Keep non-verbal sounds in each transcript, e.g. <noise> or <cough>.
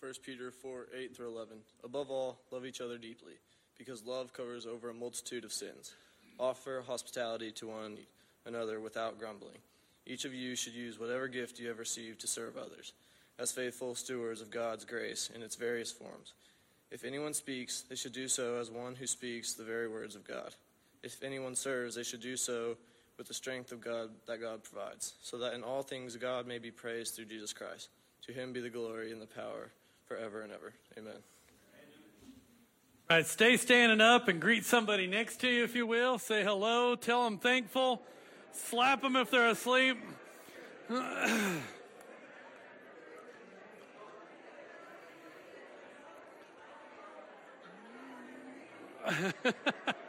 1 Peter 4 8 through 11. Above all, love each other deeply, because love covers over a multitude of sins. Offer hospitality to one another without grumbling. Each of you should use whatever gift you have received to serve others, as faithful stewards of God's grace in its various forms. If anyone speaks, they should do so as one who speaks the very words of God. If anyone serves, they should do so with the strength of God that God provides, so that in all things God may be praised through Jesus Christ. To him be the glory and the power forever and ever. Amen. All right, stay standing up and greet somebody next to you, if you will. Say hello, tell them thankful, slap them if they're asleep. <sighs> <laughs>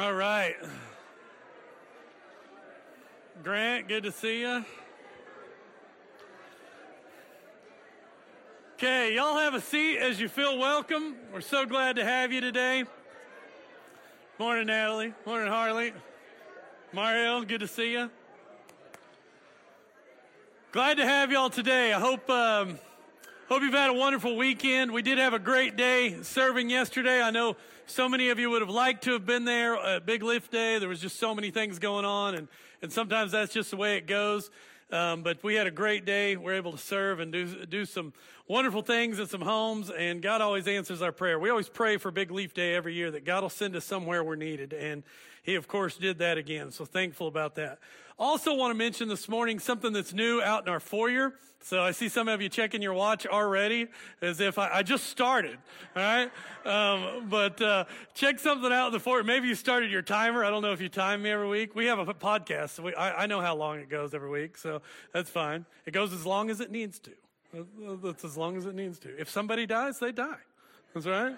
All right. Grant, good to see you. Okay, y'all have a seat as you feel welcome. We're so glad to have you today. Morning, Natalie. Morning, Harley. Mario, good to see you. Glad to have y'all today. I hope um, hope you've had a wonderful weekend. We did have a great day serving yesterday. I know so many of you would have liked to have been there at Big Lift Day. There was just so many things going on, and, and sometimes that's just the way it goes. Um, but we had a great day. We're able to serve and do, do some wonderful things in some homes, and God always answers our prayer. We always pray for Big Leaf Day every year that God will send us somewhere we're needed, and He, of course, did that again. So thankful about that. Also, want to mention this morning something that's new out in our foyer. So I see some of you checking your watch already, as if I, I just started. All right, um, but uh, check something out in the foyer. Maybe you started your timer. I don't know if you time me every week. We have a podcast, so we, I, I know how long it goes every week, so that's fine. It goes as long as it needs to. That's as long as it needs to. If somebody dies, they die. That's right.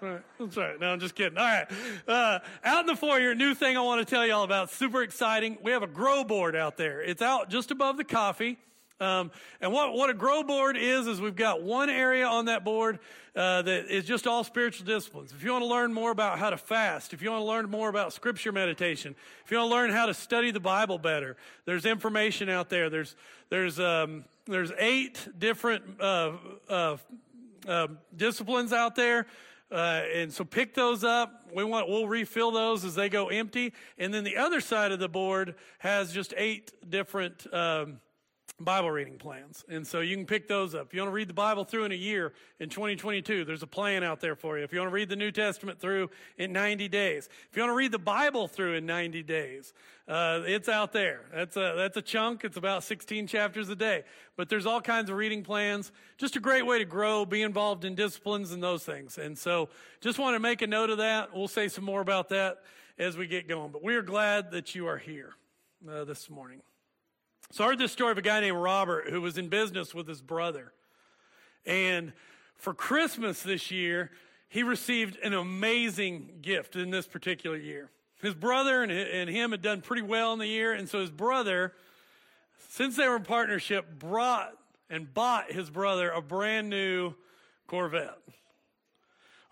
That's right. That's right. No, I'm just kidding. All right. Uh, out in the foyer, new thing I want to tell you all about. Super exciting. We have a grow board out there. It's out just above the coffee. Um, and what, what a grow board is, is we've got one area on that board uh, that is just all spiritual disciplines. If you want to learn more about how to fast, if you want to learn more about scripture meditation, if you want to learn how to study the Bible better, there's information out there. There's, there's, um, there's eight different uh, uh, uh disciplines out there. Uh, and so pick those up. We want, we'll refill those as they go empty. And then the other side of the board has just eight different, um, Bible reading plans. And so you can pick those up. If you want to read the Bible through in a year in 2022, there's a plan out there for you. If you want to read the New Testament through in 90 days, if you want to read the Bible through in 90 days, uh, it's out there. That's a, that's a chunk. It's about 16 chapters a day. But there's all kinds of reading plans. Just a great way to grow, be involved in disciplines and those things. And so just want to make a note of that. We'll say some more about that as we get going. But we are glad that you are here uh, this morning. So I heard this story of a guy named Robert who was in business with his brother. And for Christmas this year, he received an amazing gift in this particular year. His brother and him had done pretty well in the year. And so his brother, since they were in partnership, brought and bought his brother a brand new Corvette.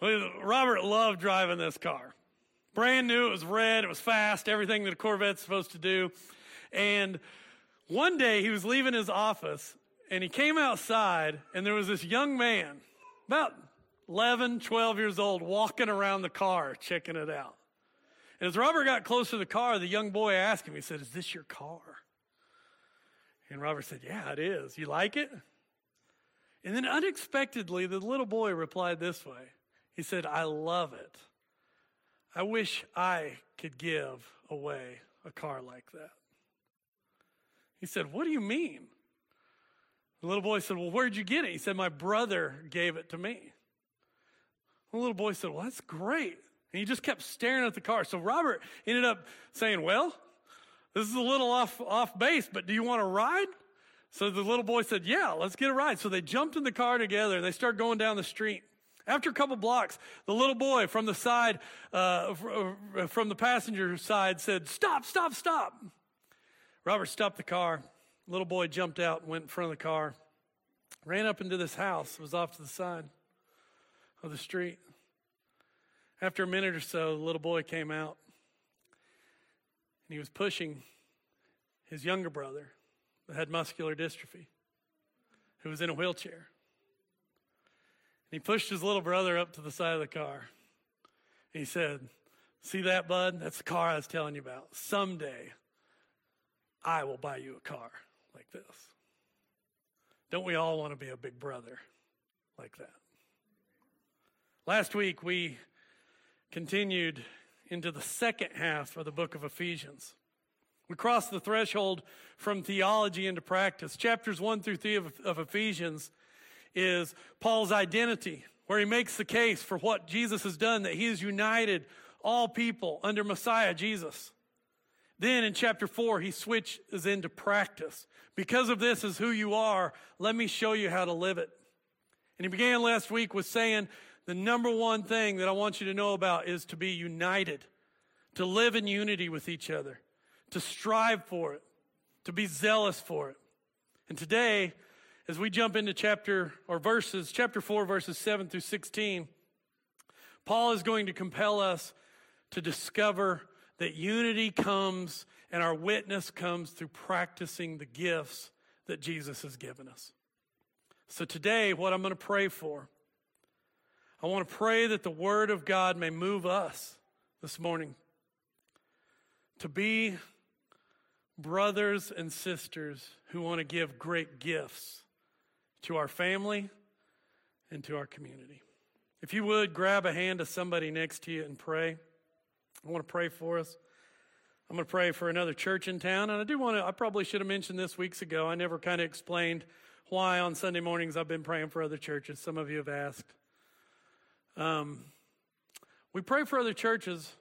Robert loved driving this car. Brand new, it was red, it was fast, everything that a Corvette's supposed to do. And one day he was leaving his office and he came outside and there was this young man, about 11, 12 years old, walking around the car, checking it out. And as Robert got close to the car, the young boy asked him, he said, Is this your car? And Robert said, Yeah, it is. You like it? And then unexpectedly, the little boy replied this way He said, I love it. I wish I could give away a car like that. He said, What do you mean? The little boy said, Well, where'd you get it? He said, My brother gave it to me. The little boy said, Well, that's great. And he just kept staring at the car. So Robert ended up saying, Well, this is a little off, off base, but do you want to ride? So the little boy said, Yeah, let's get a ride. So they jumped in the car together and they started going down the street. After a couple blocks, the little boy from the side, uh, from the passenger side said, Stop, stop, stop. Robert stopped the car. Little boy jumped out and went in front of the car. ran up into this house. It was off to the side of the street. After a minute or so, the little boy came out and he was pushing his younger brother that had muscular dystrophy, who was in a wheelchair. And he pushed his little brother up to the side of the car. And he said, See that, bud? That's the car I was telling you about. Someday, I will buy you a car like this. Don't we all want to be a big brother like that? Last week, we continued into the second half of the book of Ephesians. We crossed the threshold from theology into practice. Chapters 1 through 3 of, of Ephesians is Paul's identity, where he makes the case for what Jesus has done, that he has united all people under Messiah Jesus. Then in chapter 4, he switches into practice. Because of this is who you are, let me show you how to live it. And he began last week with saying, the number one thing that I want you to know about is to be united, to live in unity with each other, to strive for it, to be zealous for it. And today, as we jump into chapter or verses, chapter 4, verses 7 through 16, Paul is going to compel us to discover that unity comes and our witness comes through practicing the gifts that Jesus has given us. So today, what I'm going to pray for I want to pray that the Word of God may move us this morning to be brothers and sisters who want to give great gifts to our family and to our community. If you would, grab a hand of somebody next to you and pray. I want to pray for us. I'm going to pray for another church in town. And I do want to, I probably should have mentioned this weeks ago. I never kind of explained why on Sunday mornings I've been praying for other churches. Some of you have asked. Um, we pray for other churches,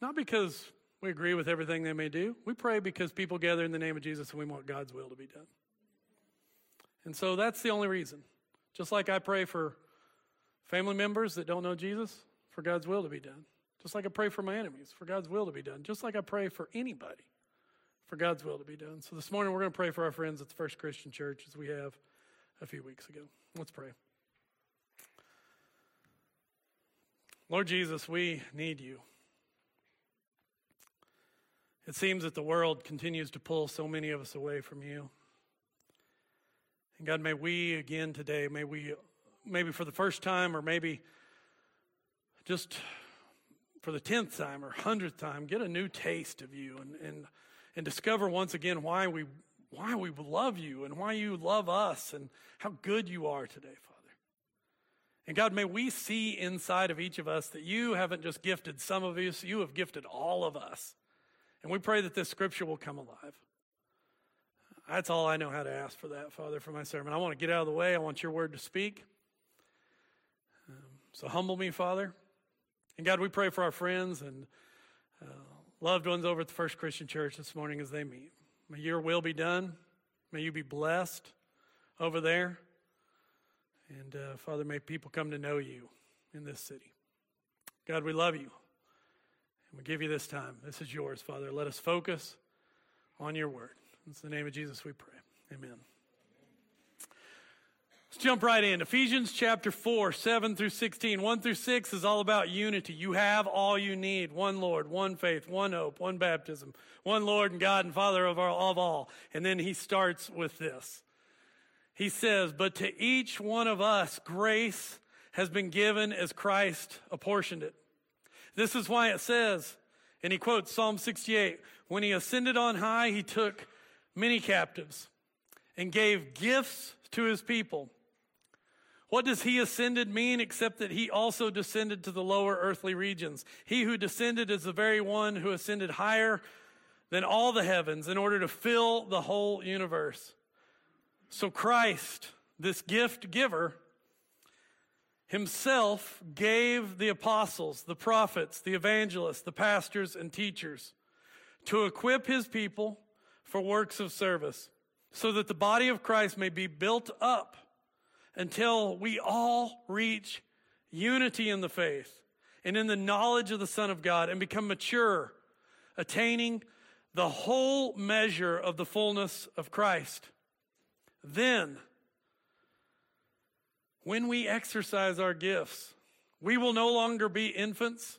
not because we agree with everything they may do. We pray because people gather in the name of Jesus and we want God's will to be done. And so that's the only reason. Just like I pray for family members that don't know Jesus, for God's will to be done. Just like I pray for my enemies, for God's will to be done. Just like I pray for anybody, for God's will to be done. So this morning we're going to pray for our friends at the First Christian Church as we have a few weeks ago. Let's pray. Lord Jesus, we need you. It seems that the world continues to pull so many of us away from you. And God, may we again today, may we, maybe for the first time or maybe just for the tenth time or hundredth time, get a new taste of you and, and, and discover once again why we, why we love you and why you love us and how good you are today, Father. And God, may we see inside of each of us that you haven't just gifted some of us, you have gifted all of us. And we pray that this scripture will come alive. That's all I know how to ask for that, Father, for my sermon. I want to get out of the way. I want your word to speak. Um, so humble me, Father. And God, we pray for our friends and uh, loved ones over at the First Christian Church this morning as they meet. May your will be done. May you be blessed over there. And uh, Father, may people come to know you in this city. God, we love you. And we give you this time. This is yours, Father. Let us focus on your word. In the name of Jesus we pray. Amen. Let's jump right in. Ephesians chapter 4, 7 through 16. 1 through 6 is all about unity. You have all you need one Lord, one faith, one hope, one baptism, one Lord and God and Father of, of all. And then he starts with this he says, But to each one of us, grace has been given as Christ apportioned it. This is why it says, and he quotes Psalm 68 When he ascended on high, he took many captives and gave gifts to his people. What does he ascended mean except that he also descended to the lower earthly regions? He who descended is the very one who ascended higher than all the heavens in order to fill the whole universe. So Christ, this gift giver, himself gave the apostles, the prophets, the evangelists, the pastors, and teachers to equip his people for works of service, so that the body of Christ may be built up until we all reach unity in the faith and in the knowledge of the Son of God and become mature, attaining the whole measure of the fullness of Christ. Then when we exercise our gifts, we will no longer be infants,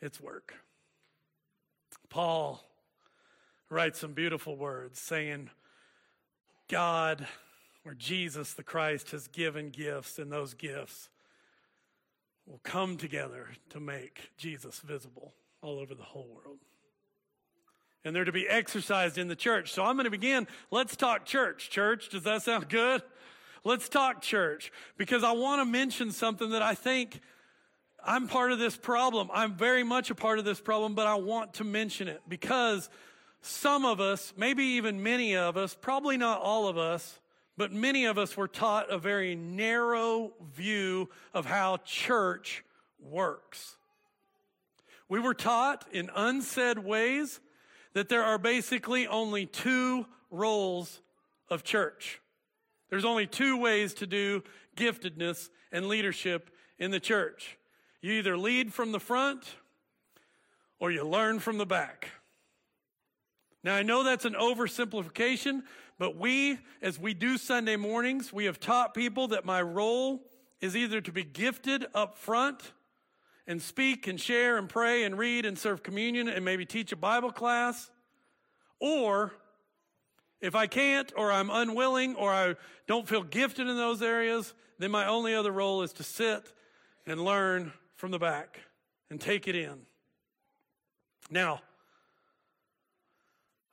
its work. Paul writes some beautiful words saying, God, or Jesus the Christ, has given gifts, and those gifts will come together to make Jesus visible all over the whole world and they're to be exercised in the church. So I'm going to begin. Let's talk church. Church, does that sound good? Let's talk church because I want to mention something that I think I'm part of this problem. I'm very much a part of this problem, but I want to mention it because some of us, maybe even many of us, probably not all of us, but many of us were taught a very narrow view of how church works. We were taught in unsaid ways that there are basically only two roles of church. There's only two ways to do giftedness and leadership in the church. You either lead from the front or you learn from the back. Now, I know that's an oversimplification, but we, as we do Sunday mornings, we have taught people that my role is either to be gifted up front and speak and share and pray and read and serve communion and maybe teach a Bible class. Or if I can't or I'm unwilling or I don't feel gifted in those areas, then my only other role is to sit and learn from the back and take it in. Now,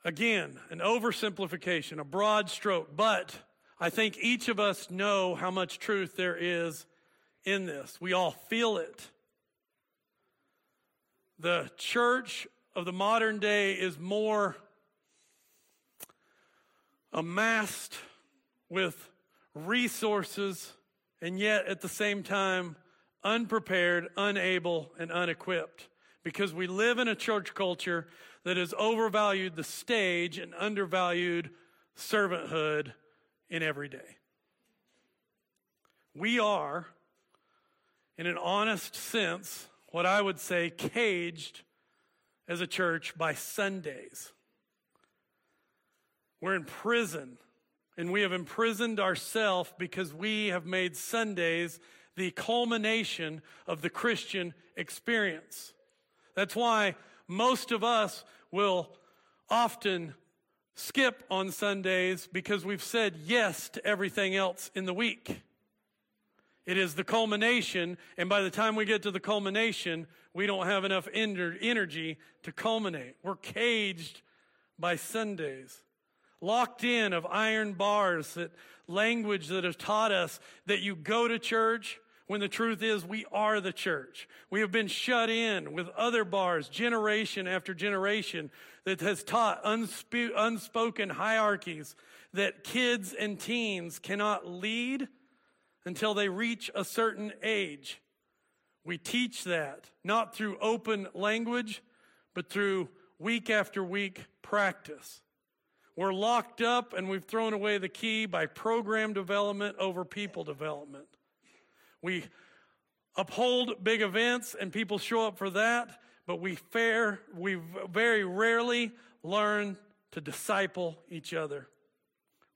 again, an oversimplification, a broad stroke, but I think each of us know how much truth there is in this. We all feel it. The church of the modern day is more amassed with resources and yet at the same time unprepared, unable, and unequipped. Because we live in a church culture that has overvalued the stage and undervalued servanthood in every day. We are, in an honest sense, what I would say, caged as a church by Sundays. We're in prison, and we have imprisoned ourselves because we have made Sundays the culmination of the Christian experience. That's why most of us will often skip on Sundays because we've said yes to everything else in the week. It is the culmination, and by the time we get to the culmination, we don't have enough energy to culminate. We're caged by Sundays, locked in of iron bars, that language that has taught us that you go to church when the truth is we are the church. We have been shut in with other bars, generation after generation, that has taught unsp- unspoken hierarchies that kids and teens cannot lead until they reach a certain age. We teach that not through open language, but through week after week practice. We're locked up and we've thrown away the key by program development over people development. We uphold big events and people show up for that, but we fair, we very rarely learn to disciple each other.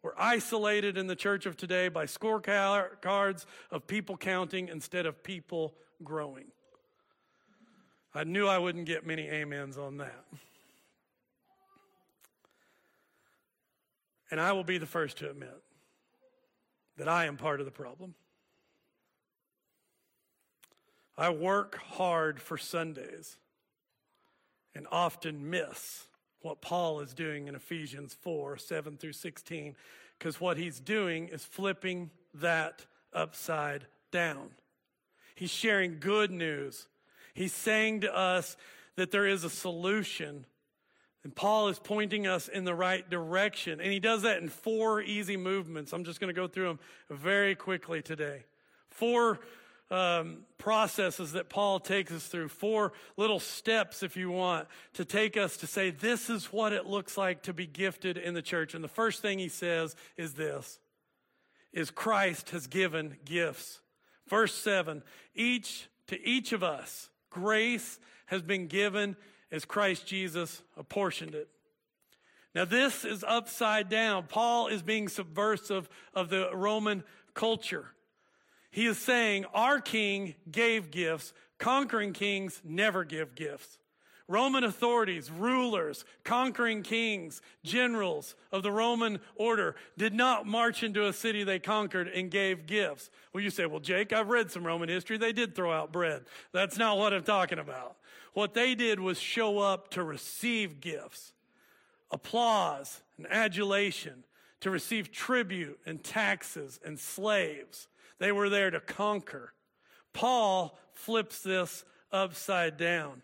We're isolated in the church of today by scorecards of people counting instead of people growing. I knew I wouldn't get many amens on that. And I will be the first to admit that I am part of the problem. I work hard for Sundays and often miss what Paul is doing in Ephesians 4 7 through 16, because what he's doing is flipping that upside down. He's sharing good news. He's saying to us that there is a solution. And Paul is pointing us in the right direction. And he does that in four easy movements. I'm just going to go through them very quickly today. Four um, processes that Paul takes us through, four little steps, if you want, to take us to say, this is what it looks like to be gifted in the church. And the first thing he says is this, is Christ has given gifts. Verse seven, each, to each of us, grace has been given as Christ Jesus apportioned it. Now, this is upside down. Paul is being subversive of the Roman culture. He is saying our king gave gifts, conquering kings never give gifts. Roman authorities, rulers, conquering kings, generals of the Roman order did not march into a city they conquered and gave gifts. Well, you say, well, Jake, I've read some Roman history. They did throw out bread. That's not what I'm talking about. What they did was show up to receive gifts, applause and adulation, to receive tribute and taxes and slaves. They were there to conquer. Paul flips this upside down.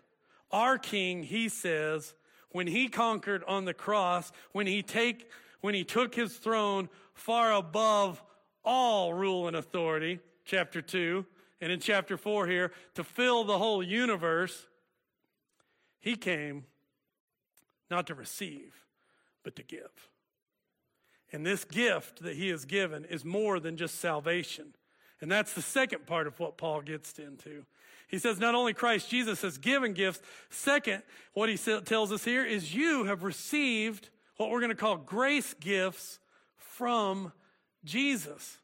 Our king, he says, when he conquered on the cross, when he take, when he took his throne far above all rule and authority, chapter 2, and in chapter 4 here, to fill the whole universe, he came not to receive, but to give. And this gift that he has given is more than just salvation. And that's the second part of what Paul gets into. He says not only Christ Jesus has given gifts, second, what he tells us here is you have received what we're going to call grace gifts from Jesus.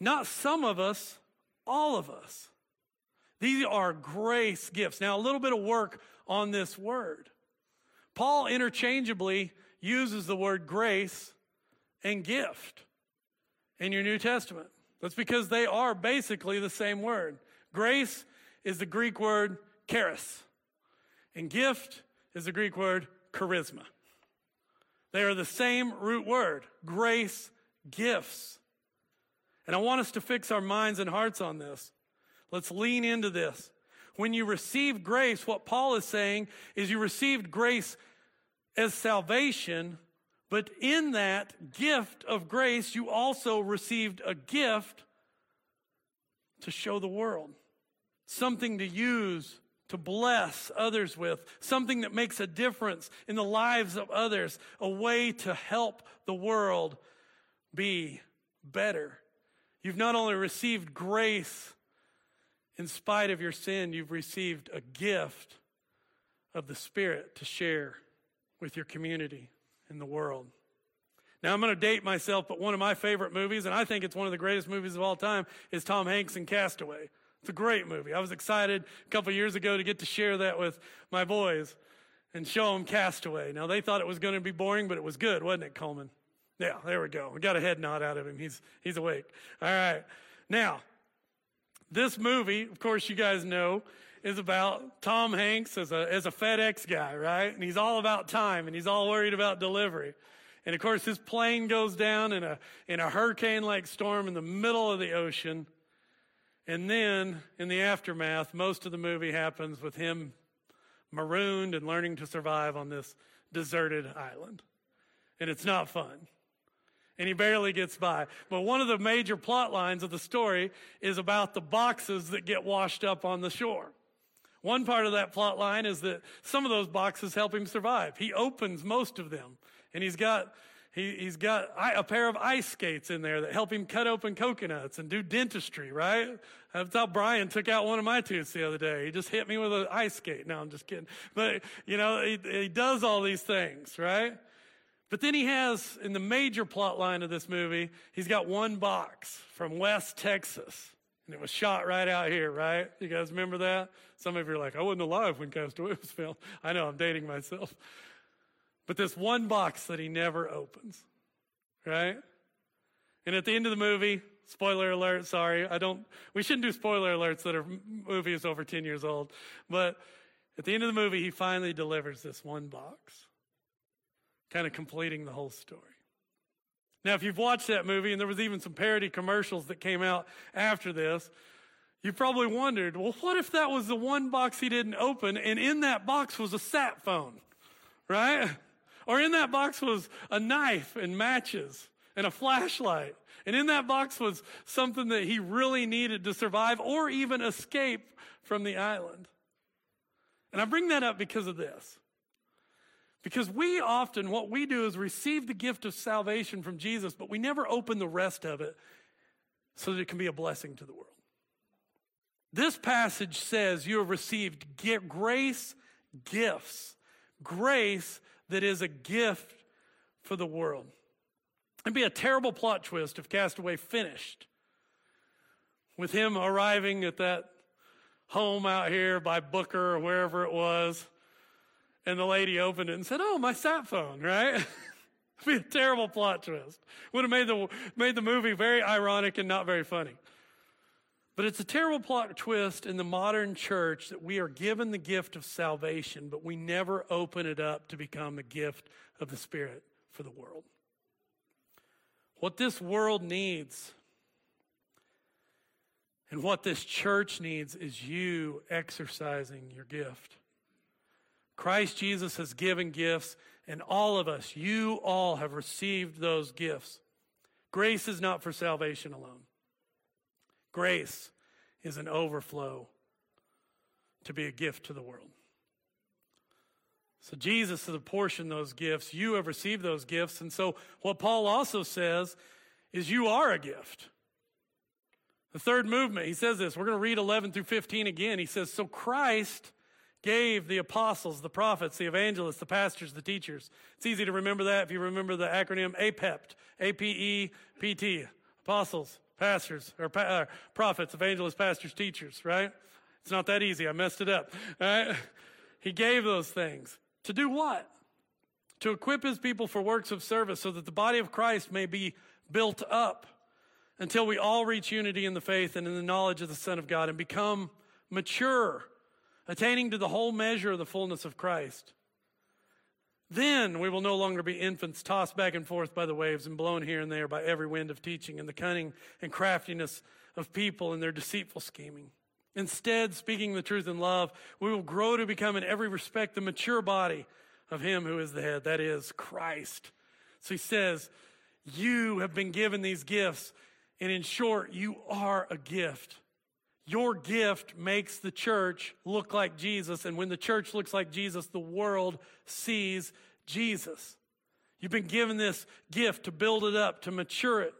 Not some of us, all of us. These are grace gifts. Now, a little bit of work on this word. Paul interchangeably uses the word grace and gift in your New Testament. That's because they are basically the same word. Grace is the Greek word charis, and gift is the Greek word charisma. They are the same root word grace, gifts. And I want us to fix our minds and hearts on this. Let's lean into this. When you receive grace, what Paul is saying is you received grace as salvation, but in that gift of grace, you also received a gift to show the world, something to use to bless others with, something that makes a difference in the lives of others, a way to help the world be better. You've not only received grace in spite of your sin, you've received a gift of the Spirit to share with your community in the world. Now, I'm going to date myself, but one of my favorite movies, and I think it's one of the greatest movies of all time, is Tom Hanks in Castaway. It's a great movie. I was excited a couple years ago to get to share that with my boys and show them Castaway. Now, they thought it was going to be boring, but it was good, wasn't it, Coleman? Yeah, there we go. We got a head nod out of him. He's, he's awake. All right. Now, this movie, of course, you guys know, is about Tom Hanks as a, as a FedEx guy, right? And he's all about time and he's all worried about delivery. And of course, his plane goes down in a, in a hurricane like storm in the middle of the ocean. And then in the aftermath, most of the movie happens with him marooned and learning to survive on this deserted island. And it's not fun. And he barely gets by. But one of the major plot lines of the story is about the boxes that get washed up on the shore. One part of that plot line is that some of those boxes help him survive. He opens most of them, and he's got he, he's got a pair of ice skates in there that help him cut open coconuts and do dentistry, right? That's how Brian took out one of my tooths the other day. He just hit me with an ice skate. No, I'm just kidding. But, you know, he, he does all these things, right? But then he has, in the major plot line of this movie, he's got one box from West Texas. And it was shot right out here, right? You guys remember that? Some of you are like, I wasn't alive when Castaway was <laughs> filmed. I know, I'm dating myself. But this one box that he never opens, right? And at the end of the movie, spoiler alert, sorry, I don't, we shouldn't do spoiler alerts that are movies over 10 years old. But at the end of the movie, he finally delivers this one box, kind of completing the whole story. Now, if you've watched that movie, and there was even some parody commercials that came out after this, you probably wondered, well, what if that was the one box he didn't open, and in that box was a sat phone, right? Or in that box was a knife and matches, and a flashlight. And in that box was something that he really needed to survive or even escape from the island. And I bring that up because of this. Because we often, what we do is receive the gift of salvation from Jesus, but we never open the rest of it so that it can be a blessing to the world. This passage says you have received grace gifts, grace that is a gift for the world. It'd be a terrible plot twist if Castaway finished with him arriving at that home out here by Booker or wherever it was, and the lady opened it and said, "Oh, my sat phone," right? <laughs> Be a terrible plot twist. Would have made the made the movie very ironic and not very funny. But it's a terrible plot twist in the modern church that we are given the gift of salvation, but we never open it up to become a gift of the Spirit for the world. What this world needs and what this church needs is you exercising your gift. Christ Jesus has given gifts, and all of us, you all have received those gifts. Grace is not for salvation alone. Grace is an overflow to be a gift to the world. So Jesus has apportioned those gifts. You have received those gifts. And so what Paul also says is you are a gift. The third movement, he says this. We're going to read 11 through 15 again. He says, So Christ gave the apostles, the prophets, the evangelists, the pastors, the teachers. It's easy to remember that if you remember the acronym APEPT, A P E P T, apostles, pastors, or pa- uh, prophets, evangelists, pastors, teachers, right? It's not that easy. I messed it up. Right? He gave those things. To do what? To equip his people for works of service so that the body of Christ may be built up until we all reach unity in the faith and in the knowledge of the Son of God and become mature, attaining to the whole measure of the fullness of Christ. Then we will no longer be infants tossed back and forth by the waves and blown here and there by every wind of teaching and the cunning and craftiness of people and their deceitful scheming. Instead, speaking the truth in love, we will grow to become in every respect the mature body of Him who is the head, that is Christ. So he says, You have been given these gifts, and in short, you are a gift. Your gift makes the church look like Jesus. And when the church looks like Jesus, the world sees Jesus. You've been given this gift to build it up, to mature it.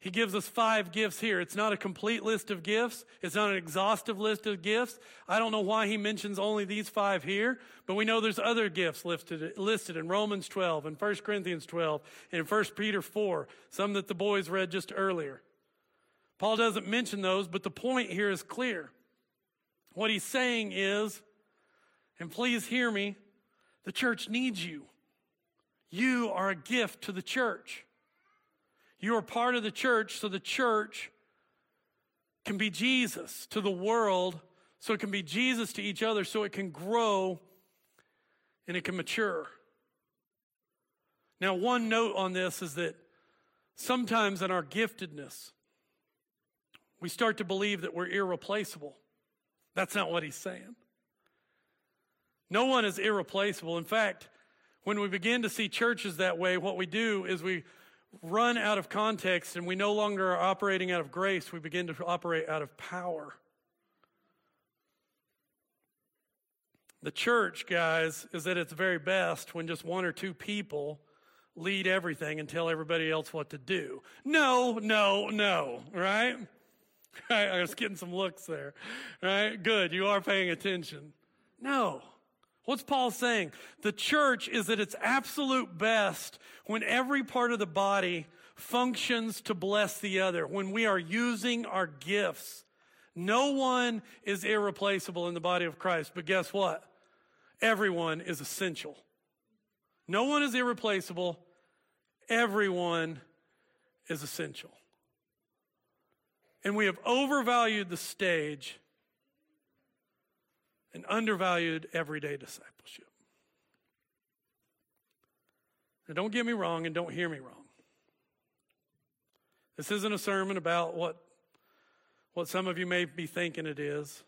He gives us five gifts here. It's not a complete list of gifts. It's not an exhaustive list of gifts. I don't know why he mentions only these five here, but we know there's other gifts listed, listed in Romans 12 and 1 Corinthians 12 and 1 Peter 4, some that the boys read just earlier. Paul doesn't mention those, but the point here is clear. What he's saying is, and please hear me, the church needs you. You are a gift to the church. You are part of the church, so the church can be Jesus to the world, so it can be Jesus to each other, so it can grow and it can mature. Now, one note on this is that sometimes in our giftedness, we start to believe that we're irreplaceable. That's not what he's saying. No one is irreplaceable. In fact, when we begin to see churches that way, what we do is we run out of context and we no longer are operating out of grace, we begin to operate out of power. The church, guys, is at its very best when just one or two people lead everything and tell everybody else what to do. No, no, no, right? <laughs> Right? I was getting some looks there. Right? Good. You are paying attention. No. What's Paul saying? The church is at its absolute best when every part of the body functions to bless the other, when we are using our gifts. No one is irreplaceable in the body of Christ, but guess what? Everyone is essential. No one is irreplaceable. Everyone is essential. And we have overvalued the stage and undervalued everyday discipleship. Now, don't get me wrong and don't hear me wrong. This isn't a sermon about what, what some of you may be thinking it is.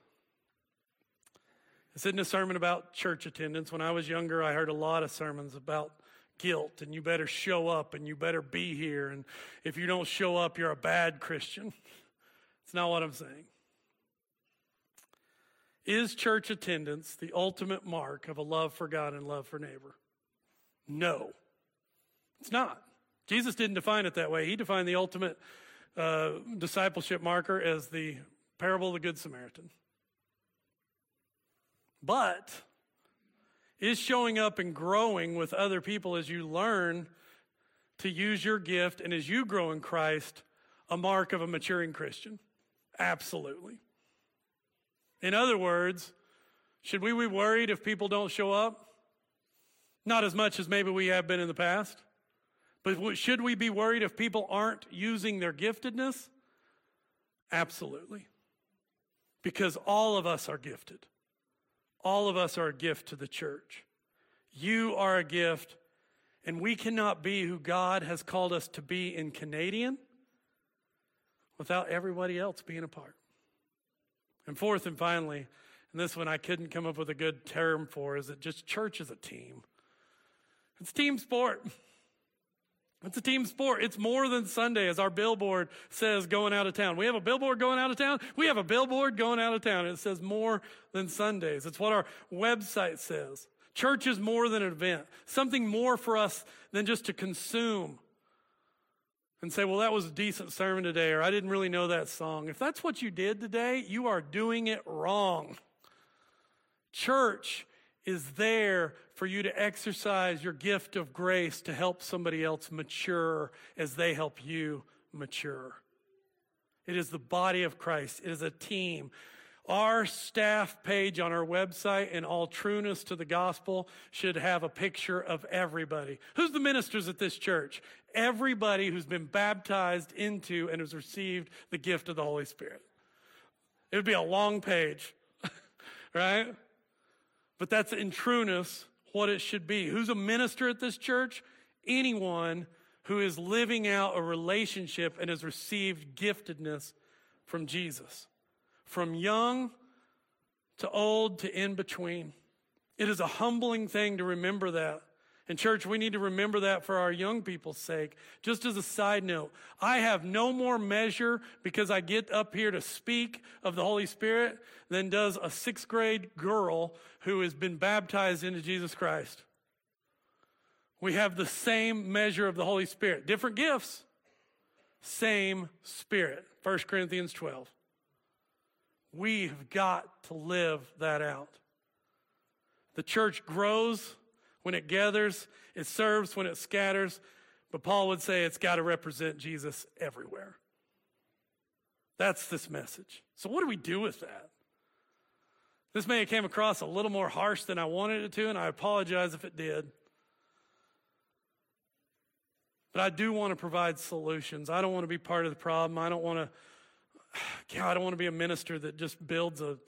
This isn't a sermon about church attendance. When I was younger, I heard a lot of sermons about guilt and you better show up and you better be here. And if you don't show up, you're a bad Christian. <laughs> It's not what I'm saying. Is church attendance the ultimate mark of a love for God and love for neighbor? No, it's not. Jesus didn't define it that way. He defined the ultimate uh, discipleship marker as the parable of the Good Samaritan. But is showing up and growing with other people as you learn to use your gift and as you grow in Christ a mark of a maturing Christian? Absolutely. In other words, should we be worried if people don't show up? Not as much as maybe we have been in the past. But should we be worried if people aren't using their giftedness? Absolutely. Because all of us are gifted. All of us are a gift to the church. You are a gift, and we cannot be who God has called us to be in Canadian without everybody else being a part. And fourth and finally, and this one I couldn't come up with a good term for, is that just church is a team. It's team sport. It's a team sport. It's more than Sunday, as our billboard says going out of town. We have a billboard going out of town. We have a billboard going out of town. It says more than Sundays. It's what our website says. Church is more than an event, something more for us than just to consume and say, well, that was a decent sermon today, or I didn't really know that song. If that's what you did today, you are doing it wrong. Church is there for you to exercise your gift of grace to help somebody else mature as they help you mature. It is the body of Christ, it is a team. Our staff page on our website, in all trueness to the gospel, should have a picture of everybody. Who's the ministers at this church? Everybody who's been baptized into and has received the gift of the Holy Spirit. It would be a long page, <laughs> right? But that's in trueness what it should be. Who's a minister at this church? Anyone who is living out a relationship and has received giftedness from Jesus from young to old to in between. It is a humbling thing to remember that. And, church, we need to remember that for our young people's sake. Just as a side note, I have no more measure because I get up here to speak of the Holy Spirit than does a sixth grade girl who has been baptized into Jesus Christ. We have the same measure of the Holy Spirit, different gifts, same Spirit. 1 Corinthians 12. We've got to live that out. The church grows when it gathers, it serves when it scatters, but Paul would say it's got to represent Jesus everywhere. That's this message. So, what do we do with that? This may have came across a little more harsh than I wanted it to, and I apologize if it did. But I do want to provide solutions. I don't want to be part of the problem. I don't want to <sighs> God, I don't want to be a minister that just builds a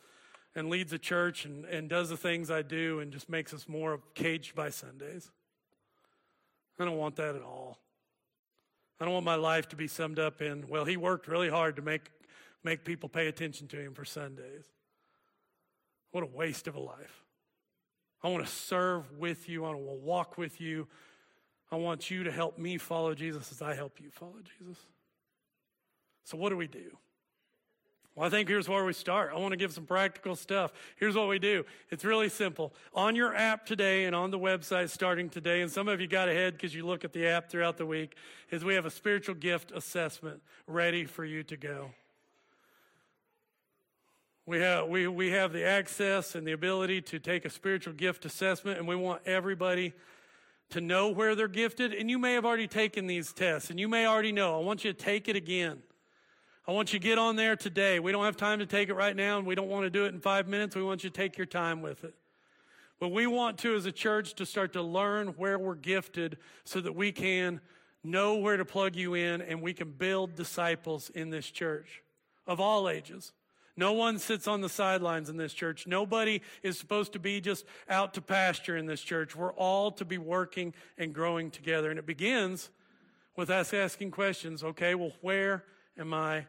and leads a church and, and does the things I do and just makes us more caged by Sundays. I don't want that at all. I don't want my life to be summed up in, well, he worked really hard to make, make people pay attention to him for Sundays. What a waste of a life. I want to serve with you. I want to walk with you. I want you to help me follow Jesus as I help you follow Jesus. So, what do we do? Well, I think here's where we start. I want to give some practical stuff. Here's what we do. It's really simple. On your app today and on the website starting today, and some of you got ahead because you look at the app throughout the week, is we have a spiritual gift assessment ready for you to go. We have, we, we have the access and the ability to take a spiritual gift assessment, and we want everybody to know where they're gifted. And you may have already taken these tests, and you may already know. I want you to take it again. I want you to get on there today. We don't have time to take it right now, and we don't want to do it in five minutes. We want you to take your time with it. But we want to, as a church, to start to learn where we're gifted so that we can know where to plug you in and we can build disciples in this church of all ages. No one sits on the sidelines in this church. Nobody is supposed to be just out to pasture in this church. We're all to be working and growing together. And it begins with us asking questions okay, well, where am I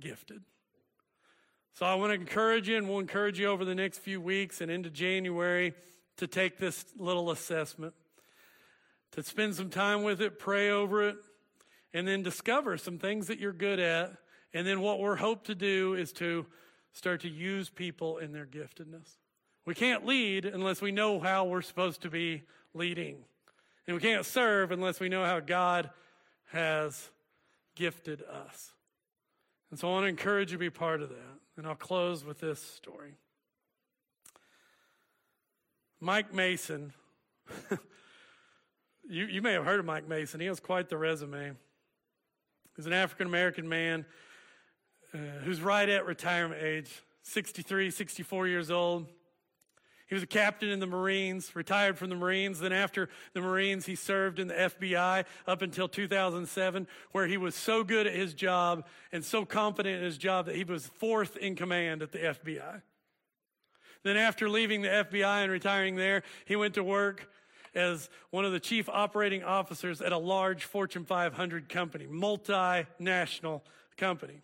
gifted. So I want to encourage you, and we'll encourage you over the next few weeks and into January to take this little assessment. to spend some time with it, pray over it, and then discover some things that you're good at. And then what we're hoped to do is to start to use people in their giftedness. We can't lead unless we know how we're supposed to be leading. And we can't serve unless we know how God has gifted us. And so I want to encourage you to be part of that. And I'll close with this story. Mike Mason, <laughs> you, you may have heard of Mike Mason. He has quite the resume. He's an African American man uh, who's right at retirement age 63, 64 years old. He was a captain in the Marines, retired from the Marines. Then, after the Marines, he served in the FBI up until 2007, where he was so good at his job and so confident in his job that he was fourth in command at the FBI. Then, after leaving the FBI and retiring there, he went to work as one of the chief operating officers at a large Fortune 500 company, multinational company.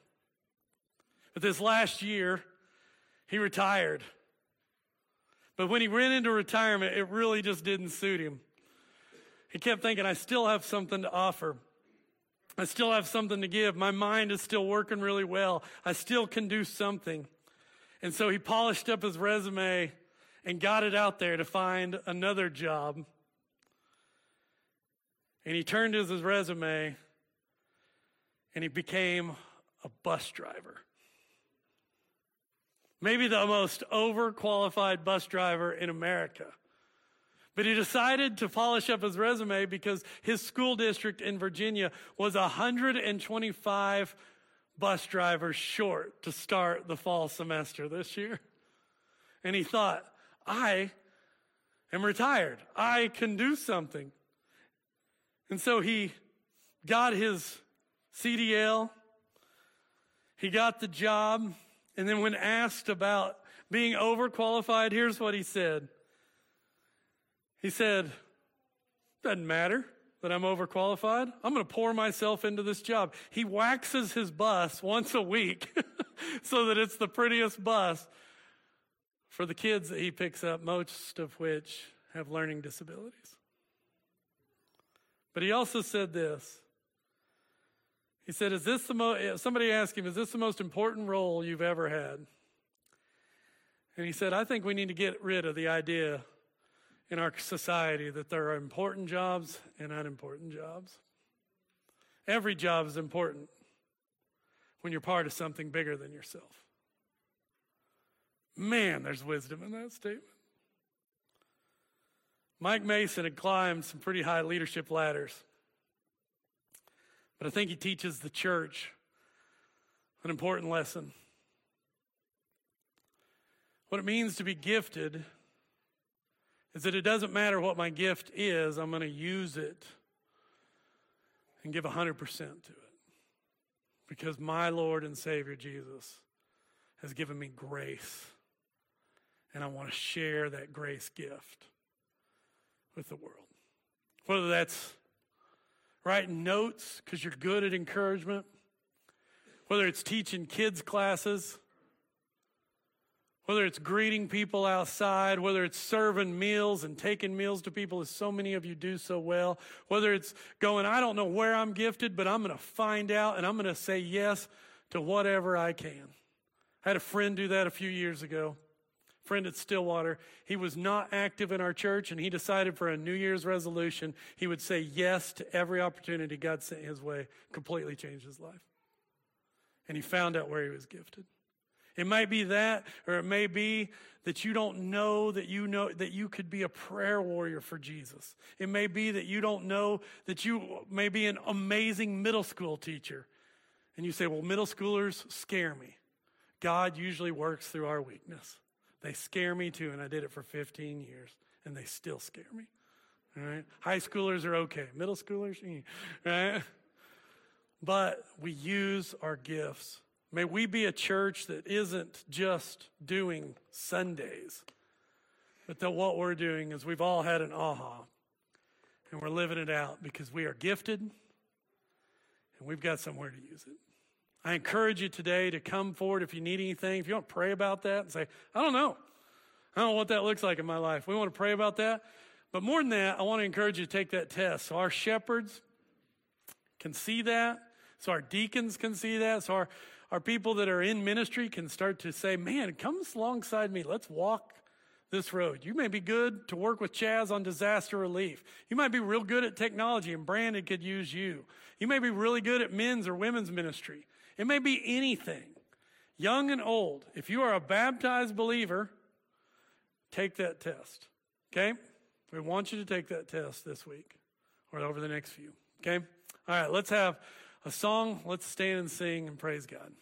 But this last year, he retired but when he went into retirement, it really just didn't suit him. He kept thinking, I still have something to offer. I still have something to give. My mind is still working really well. I still can do something. And so he polished up his resume and got it out there to find another job. And he turned his resume and he became a bus driver maybe the most overqualified bus driver in America. But he decided to polish up his resume because his school district in Virginia was 125 bus drivers short to start the fall semester this year. And he thought, I am retired. I can do something. And so he got his CDL. He got the job. And then, when asked about being overqualified, here's what he said He said, Doesn't matter that I'm overqualified. I'm going to pour myself into this job. He waxes his bus once a week <laughs> so that it's the prettiest bus for the kids that he picks up, most of which have learning disabilities. But he also said this he said, Is this the most, somebody asked him, Is this the most important role you've ever had? And he said, I think we need to get rid of the idea in our society that there are important jobs and unimportant jobs. Every job is important when you're part of something bigger than yourself. Man, there's wisdom in that statement. Mike Mason had climbed some pretty high leadership ladders. But I think he teaches the church an important lesson. What it means to be gifted is that it doesn't matter what my gift is, I'm going to use it and give 100% to it. Because my Lord and Savior Jesus has given me grace. And I want to share that grace gift with the world. Whether that's writing notes because you're good at encouragement, whether it's teaching kids' classes, whether it's greeting people outside, whether it's serving meals and taking meals to people, as so many of you do so well, whether it's going, I don't know where I'm gifted, but I'm going to find out and I'm going to say yes to whatever I can. I had a friend do that a few years ago friend at Stillwater. He was not active in our church, and he decided for a New Year's resolution he would say yes to every opportunity God sent his way. Completely changed his life. And he found out where he was gifted. It might be that, or it may be that you don't know that you know that you could be a prayer warrior for Jesus. It may be that you don't know that you may be an amazing middle school teacher. And you say, well, middle schoolers scare me. God usually works through our weakness. They scare me too, and I did it for 15 years, and they still scare me. All right? High schoolers are okay. Middle schoolers, eh, right? But we use our gifts. May we be a church that isn't just doing Sundays, but that what we're doing is we've all had an aha, and we're living it out because we are gifted and we've got somewhere to use it. I encourage you today to come forward if you need anything. If you want to pray about that and say, I don't know. I don't know what that looks like in my life. We want to pray about that. But more than that, I want to encourage you to take that test. So our shepherds can see that. So our deacons can see that. So our, our people that are in ministry can start to say, man, come alongside me. Let's walk this road. You may be good to work with Chaz on disaster relief. You might be real good at technology and Brandon could use you. You may be really good at men's or women's ministry. It may be anything, young and old. If you are a baptized believer, take that test. Okay? We want you to take that test this week or over the next few. Okay? All right, let's have a song. Let's stand and sing and praise God.